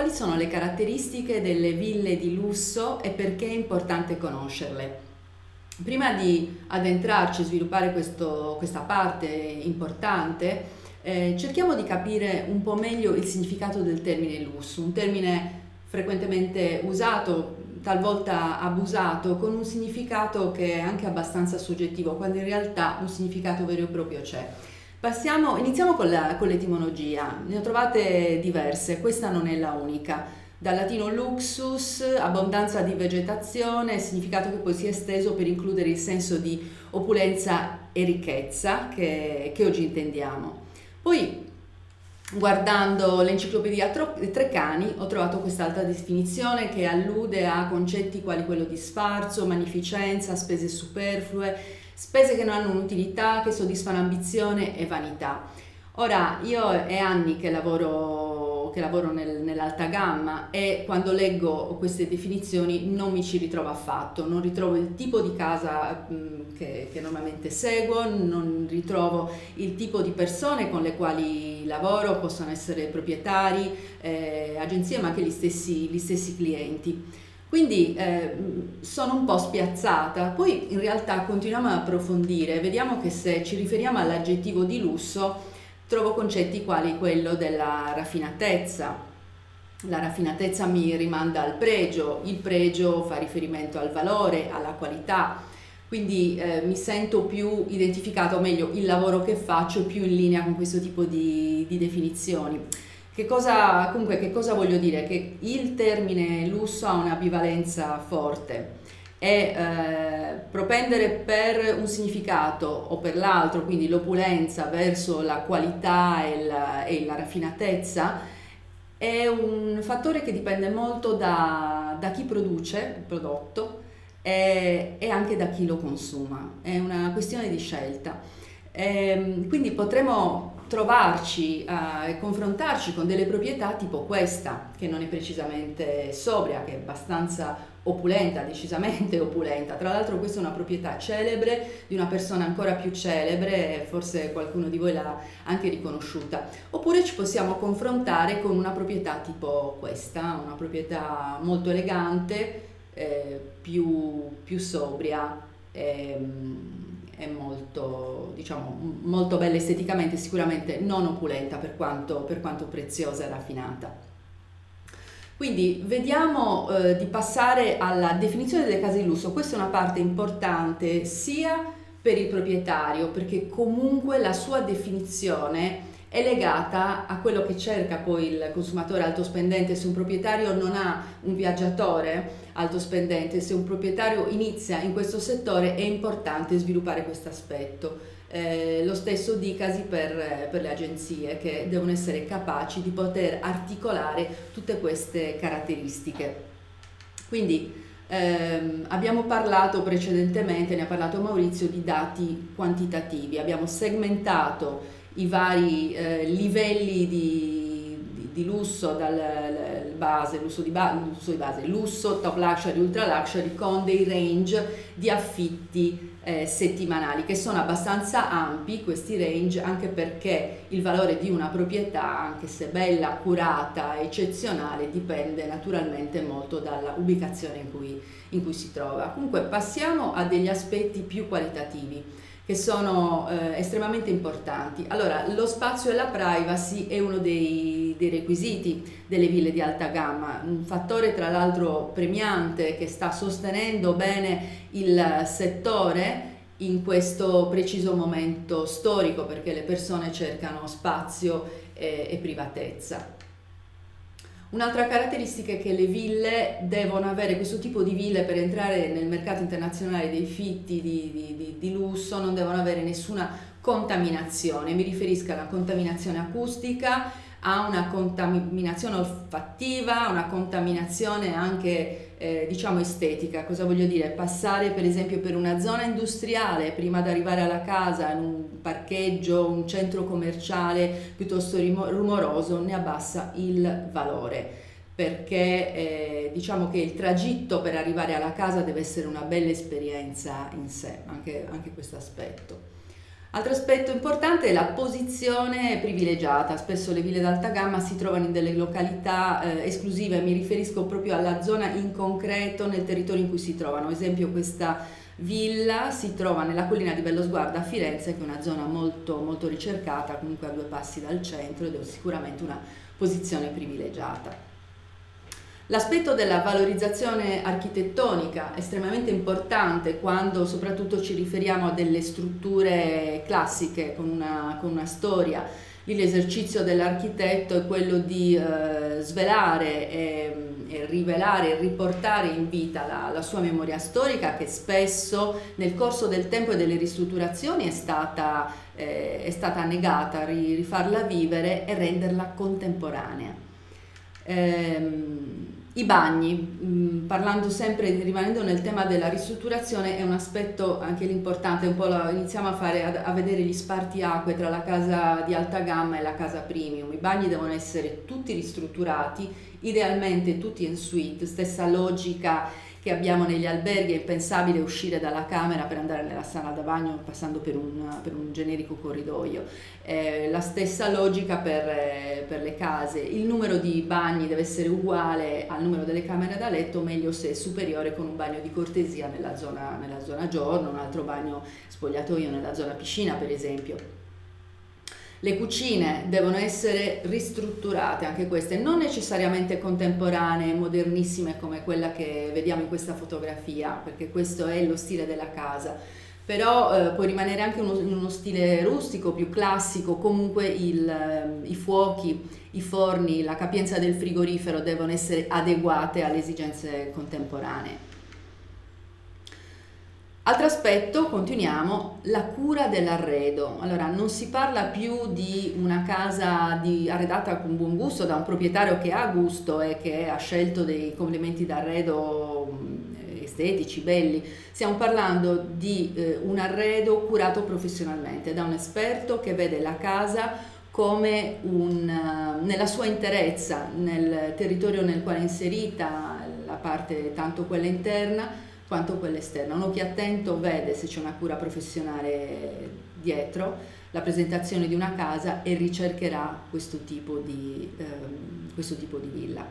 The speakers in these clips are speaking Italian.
quali sono le caratteristiche delle ville di lusso e perché è importante conoscerle. Prima di addentrarci e sviluppare questo, questa parte importante, eh, cerchiamo di capire un po' meglio il significato del termine lusso, un termine frequentemente usato, talvolta abusato, con un significato che è anche abbastanza soggettivo, quando in realtà un significato vero e proprio c'è. Passiamo, iniziamo con, la, con l'etimologia, ne ho trovate diverse, questa non è la unica. Dal latino luxus, abbondanza di vegetazione, significato che poi si è esteso per includere il senso di opulenza e ricchezza che, che oggi intendiamo. Poi guardando l'enciclopedia Treccani ho trovato quest'altra definizione che allude a concetti quali quello di sfarzo, magnificenza, spese superflue, spese che non hanno un'utilità, che soddisfano ambizione e vanità. Ora, io è anni che lavoro, che lavoro nel, nell'alta gamma e quando leggo queste definizioni non mi ci ritrovo affatto, non ritrovo il tipo di casa mh, che, che, normalmente seguo, non ritrovo il tipo di persone con le quali lavoro, possono essere proprietari, eh, agenzie, ma anche gli stessi, gli stessi clienti. Quindi eh, sono un po' spiazzata, poi in realtà continuiamo ad approfondire, vediamo che se ci riferiamo all'aggettivo di lusso trovo concetti quali quello della raffinatezza. La raffinatezza mi rimanda al pregio, il pregio fa riferimento al valore, alla qualità, quindi eh, mi sento più identificato, o meglio il lavoro che faccio è più in linea con questo tipo di, di definizioni. Che cosa, comunque, che cosa voglio dire? Che il termine lusso ha una bivalenza forte e eh, propendere per un significato o per l'altro, quindi l'opulenza verso la qualità e la, e la raffinatezza, è un fattore che dipende molto da, da chi produce il prodotto e, e, anche da chi lo consuma, è una questione di scelta. E, ehm, quindi potremo trovarci e confrontarci con delle proprietà tipo questa, che non è precisamente sobria, che è abbastanza opulenta, decisamente opulenta. Tra l'altro questa è una proprietà celebre di una persona ancora più celebre, forse qualcuno di voi l'ha anche riconosciuta. Oppure ci possiamo confrontare con una proprietà tipo questa, una proprietà molto elegante, eh, più, più sobria. Ehm, è molto, diciamo, molto bella esteticamente, sicuramente non opulenta per quanto, per quanto preziosa e raffinata. Quindi vediamo eh, di passare alla definizione delle case di lusso. Questa è una parte importante sia per il proprietario, perché comunque la sua definizione è legata a quello che cerca poi il consumatore alto spendente. Se un proprietario non ha un viaggiatore alto spendente, se un proprietario inizia in questo settore è importante sviluppare questo aspetto. Eh, lo stesso dicasi per, per, le agenzie che devono essere capaci di poter articolare tutte queste caratteristiche. Quindi ehm, abbiamo parlato precedentemente, ne ha parlato Maurizio, di dati quantitativi, abbiamo segmentato i vari eh, livelli di, di, di, lusso dal base, lusso di, ba- lusso di base, lusso, top luxury, ultra luxury con dei range di affitti eh, settimanali che sono abbastanza ampi questi range anche perché il valore di una proprietà anche se bella, curata, eccezionale dipende naturalmente molto dalla ubicazione in cui, in cui si trova. Comunque passiamo a degli aspetti più qualitativi che sono eh, estremamente importanti. Allora, lo spazio e la privacy è uno dei, dei, requisiti delle ville di alta gamma, un fattore tra l'altro premiante che sta sostenendo bene il settore in questo preciso momento storico perché le persone cercano spazio e, e privatezza. Un'altra caratteristica è che le ville devono avere questo tipo di ville per entrare nel mercato internazionale dei fitti di, di, di, di lusso, non devono avere nessuna contaminazione. Mi riferisco alla contaminazione acustica, a una contaminazione olfattiva, una contaminazione anche eh, diciamo estetica. Cosa voglio dire? Passare per esempio per una zona industriale prima di arrivare alla casa, in un parcheggio, un centro commerciale piuttosto rumoroso, ne abbassa il valore perché eh, diciamo che il tragitto per arrivare alla casa deve essere una bella esperienza in sé, anche, anche questo aspetto. Altro aspetto importante è la posizione privilegiata. Spesso le ville d'alta gamma si trovano in delle località eh, esclusive, mi riferisco proprio alla zona in concreto nel territorio in cui si trovano. Ad esempio questa villa si trova nella collina di Bellosguarda a Firenze, che è una zona molto, molto ricercata, comunque a due passi dal centro ed è sicuramente una posizione privilegiata. L'aspetto della valorizzazione architettonica è estremamente importante quando soprattutto ci riferiamo a delle strutture classiche con una, con una storia. Lì l'esercizio dell'architetto è quello di eh, svelare e, e, rivelare riportare in vita la, la, sua memoria storica che spesso nel corso del tempo e delle ristrutturazioni è stata, eh, è stata negata, rifarla vivere e renderla contemporanea. Ehm, i bagni, mm, parlando sempre, rimanendo nel tema della ristrutturazione, è un aspetto anche l'importante, un po' la, iniziamo a, fare, a, a vedere gli spartiacque tra la casa di alta gamma e la casa premium. I bagni devono essere tutti ristrutturati, idealmente tutti in suite, stessa logica che abbiamo negli alberghi, è impensabile uscire dalla camera per andare nella sala da bagno passando per un, per un generico corridoio. Eh, la stessa logica per, eh, per, le case, il numero di bagni deve essere uguale al numero delle camere da letto, meglio se superiore con un bagno di cortesia nella zona, nella zona giorno, un altro bagno spogliatoio nella zona piscina per esempio. Le cucine devono essere ristrutturate, anche queste, non necessariamente contemporanee, modernissime come quella che vediamo in questa fotografia, perché questo è lo stile della casa, però eh, può rimanere anche uno, uno stile rustico, più classico, comunque il, eh, i fuochi, i forni, la capienza del frigorifero devono essere adeguate alle esigenze contemporanee. Altro aspetto, continuiamo, la cura dell'arredo. Allora, non si parla più di una casa di, arredata con buon gusto da un proprietario che ha gusto e che ha scelto dei complementi d'arredo mm, estetici, belli. Stiamo parlando di eh, un arredo curato professionalmente da un esperto che vede la casa come un, uh, nella sua interezza, nel territorio nel quale è inserita, la parte tanto quella interna, quanto quella esterna. Un occhio attento vede se c'è una cura professionale dietro la presentazione di una casa e ricercherà questo tipo di, ehm, questo tipo di villa.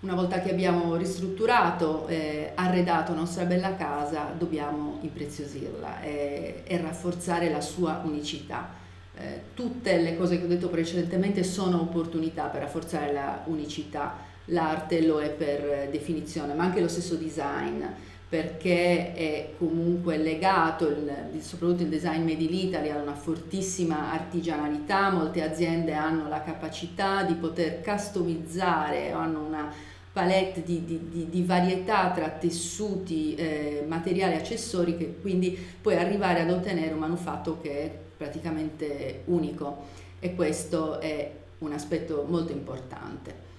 Una volta che abbiamo ristrutturato, eh, arredato nostra bella casa, dobbiamo impreziosirla e, e rafforzare la sua unicità. Eh, tutte le cose che ho detto precedentemente sono opportunità per rafforzare la unicità l'arte lo è per definizione, ma anche lo stesso design perché è comunque legato, il, soprattutto il design made in Italy, ha una fortissima artigianalità, molte aziende hanno la capacità di poter customizzare, hanno una palette di, di, di, di varietà tra tessuti, eh, materiali, accessori, che quindi puoi arrivare ad ottenere un manufatto che è praticamente unico e questo è un aspetto molto importante.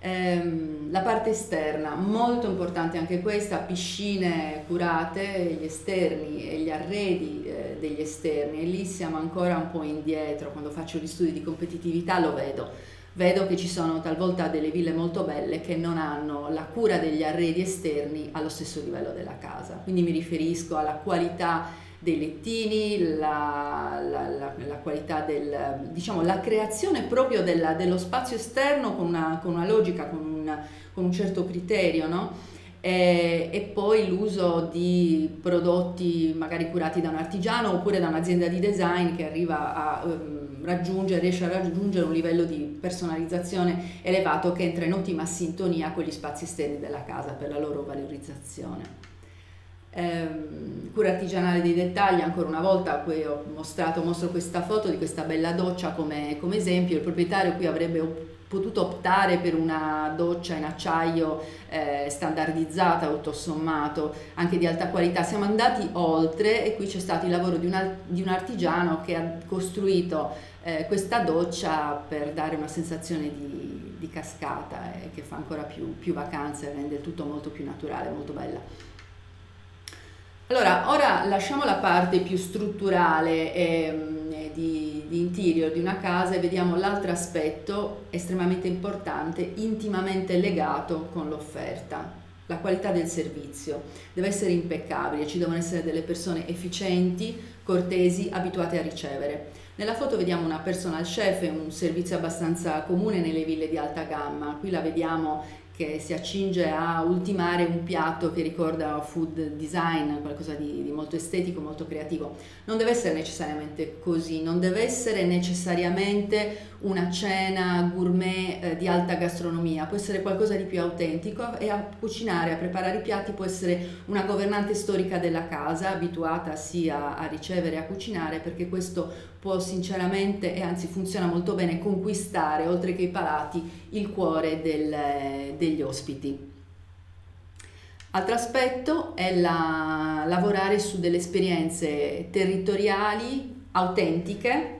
Ehm, la parte esterna, molto importante anche questa, piscine curate, gli esterni e gli arredi eh, degli esterni. E lì siamo ancora un po' indietro, quando faccio gli studi di competitività lo vedo, vedo che ci sono talvolta delle ville molto belle che non hanno la cura degli arredi esterni allo stesso livello della casa, quindi mi riferisco alla qualità dei lettini, la, la, la, la, qualità del, diciamo, la creazione proprio della, dello spazio esterno con una, con una logica, con un, con un, certo criterio, no? E, e, poi l'uso di prodotti magari curati da un artigiano oppure da un'azienda di design che arriva a um, raggiungere, riesce a raggiungere un livello di personalizzazione elevato che entra in ottima sintonia con gli spazi esterni della casa per la loro valorizzazione ehm, cura artigianale dei dettagli, ancora una volta qui ho mostrato, mostro questa foto di questa bella doccia come, come esempio, il proprietario qui avrebbe potuto optare per una doccia in acciaio eh, standardizzata, tutto sommato, anche di alta qualità. Siamo andati oltre e qui c'è stato il lavoro di, una, di un artigiano che ha costruito eh, questa doccia per dare una sensazione di, di cascata e che fa ancora più, più vacanze, rende il tutto molto più naturale, molto bella. Allora, ora lasciamo la parte più strutturale eh, di, di interior di una casa e vediamo l'altro aspetto estremamente importante, intimamente legato con l'offerta. la qualità del servizio deve essere impeccabile, ci devono essere delle persone efficienti, cortesi, abituate a ricevere. Nella foto vediamo una personal chef, un servizio abbastanza comune nelle ville di alta gamma. Qui la vediamo che si accinge a ultimare un piatto che ricorda food design, qualcosa di, di, molto estetico, molto creativo. Non deve essere necessariamente così, non deve essere necessariamente una cena gourmet eh, di alta gastronomia, può essere qualcosa di più autentico e a cucinare, a preparare i piatti può essere una governante storica della casa, abituata sia a ricevere e a cucinare, perché questo può sinceramente e anzi funziona molto bene conquistare, oltre che i palati, il cuore del, degli ospiti. Altro aspetto è la, lavorare su delle esperienze territoriali autentiche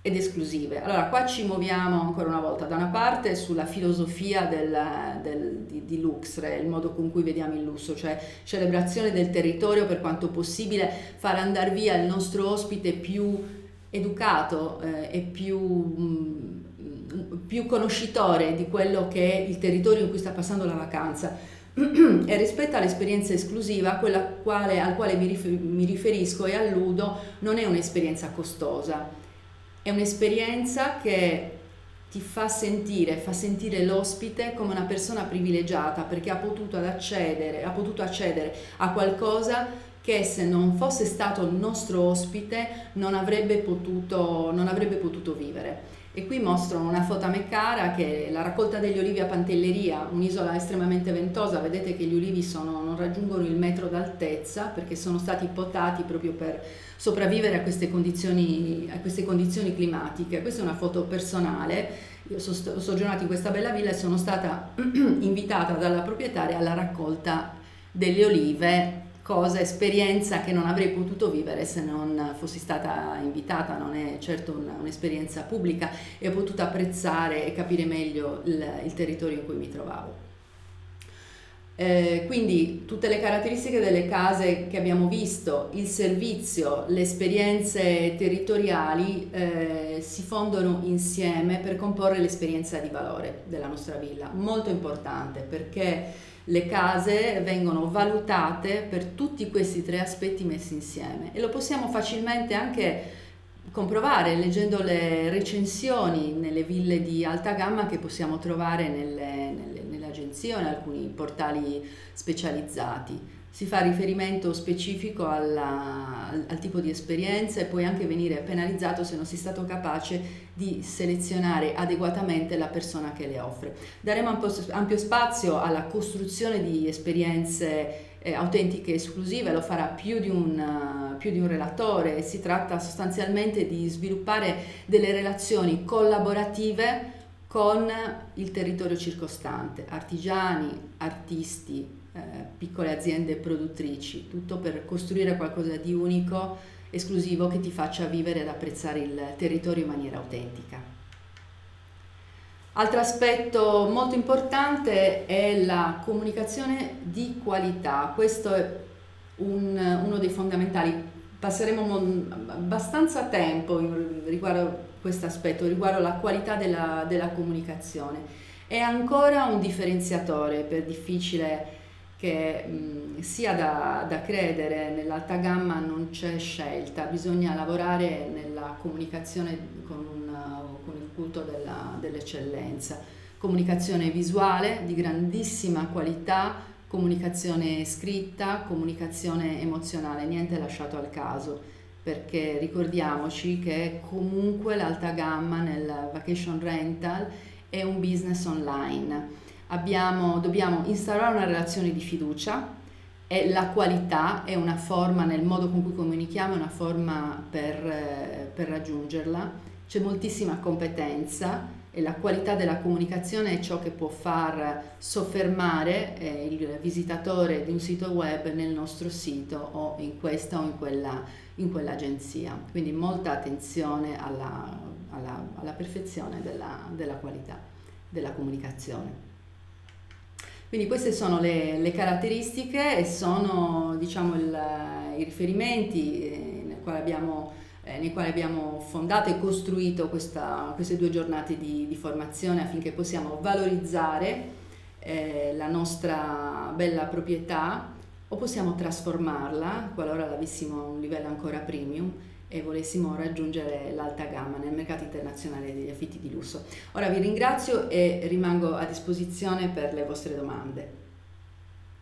ed esclusive. Allora, qua ci muoviamo ancora una volta da una parte sulla filosofia del, del, di, di Luxre, il modo con cui vediamo il lusso, cioè celebrazione del territorio per quanto possibile, far andare via il nostro ospite più educato eh, e più, mh, mm, più conoscitore di quello che è il territorio in cui sta passando la vacanza e rispetto all'esperienza esclusiva, quella quale, al quale mi, rifer- mi riferisco e alludo, non è un'esperienza costosa, è un'esperienza che ti fa sentire, fa sentire l'ospite come una persona privilegiata perché ha potuto accedere, ha potuto accedere a qualcosa che se non fosse stato il nostro ospite non avrebbe potuto, non avrebbe potuto vivere. E qui mostro una foto a Meccara che è la raccolta degli olivi a Pantelleria, un'isola estremamente ventosa, vedete che gli olivi sono, non raggiungono il metro d'altezza perché sono stati potati proprio per sopravvivere a queste condizioni, a queste condizioni climatiche. Questa è una foto personale, io ho soggiornato in questa bella villa e sono stata invitata dalla proprietaria alla raccolta delle olive cosa, esperienza che non avrei potuto vivere se non fossi stata invitata, non è certo un, un'esperienza pubblica e ho potuto apprezzare e capire meglio il, il territorio in cui mi trovavo. Eh, quindi tutte le caratteristiche delle case che abbiamo visto, il servizio, le esperienze territoriali eh, si fondono insieme per comporre l'esperienza di valore della nostra villa. Molto importante perché le case vengono valutate per tutti questi tre aspetti messi insieme e lo possiamo facilmente anche comprovare leggendo le recensioni nelle ville di alta gamma che possiamo trovare nelle, nelle, agenzie o in alcuni portali specializzati si fa riferimento specifico alla, al, tipo di esperienza e puoi anche venire penalizzato se non sei stato capace di selezionare adeguatamente la persona che le offre. Daremo ampio, spazio alla costruzione di esperienze eh, autentiche esclusive, lo farà più di, un, uh, più di un relatore, si tratta sostanzialmente di sviluppare delle relazioni collaborative con il territorio circostante, artigiani, artisti, eh, piccole aziende produttrici, tutto per costruire qualcosa di unico, esclusivo che ti faccia vivere ed apprezzare il territorio in maniera autentica. Altro aspetto molto importante è la comunicazione di qualità, questo è un, uno dei fondamentali. Passeremo abbastanza tempo riguardo questo aspetto, riguardo la qualità della, della comunicazione. È ancora un differenziatore per difficile che mh, sia da, da, credere nell'alta gamma non c'è scelta, bisogna lavorare nella comunicazione con, un, con il culto della, dell'eccellenza, comunicazione visuale di grandissima qualità, comunicazione scritta, comunicazione emozionale, niente lasciato al caso, perché ricordiamoci che comunque l'alta gamma nel vacation rental è un business online abbiamo, dobbiamo instaurare una relazione di fiducia e la qualità è una forma, nel modo con cui comunichiamo, è una forma per, eh, per raggiungerla. C'è moltissima competenza e la qualità della comunicazione è ciò che può far soffermare eh, il visitatore di un sito web nel nostro sito o in questa o in, quella, in quell'agenzia. Quindi molta attenzione alla, alla, alla perfezione della, della qualità della comunicazione. Quindi queste sono le, le caratteristiche e sono diciamo, il, i riferimenti eh, nei quali abbiamo eh, nei quali abbiamo fondato e costruito questa, queste due giornate di, di, formazione affinché possiamo valorizzare eh, la nostra bella proprietà o possiamo trasformarla qualora l'avessimo a un livello ancora premium e volessimo raggiungere l'alta gamma nel mercato internazionale degli affitti di lusso. Ora vi ringrazio e rimango a disposizione per le vostre domande.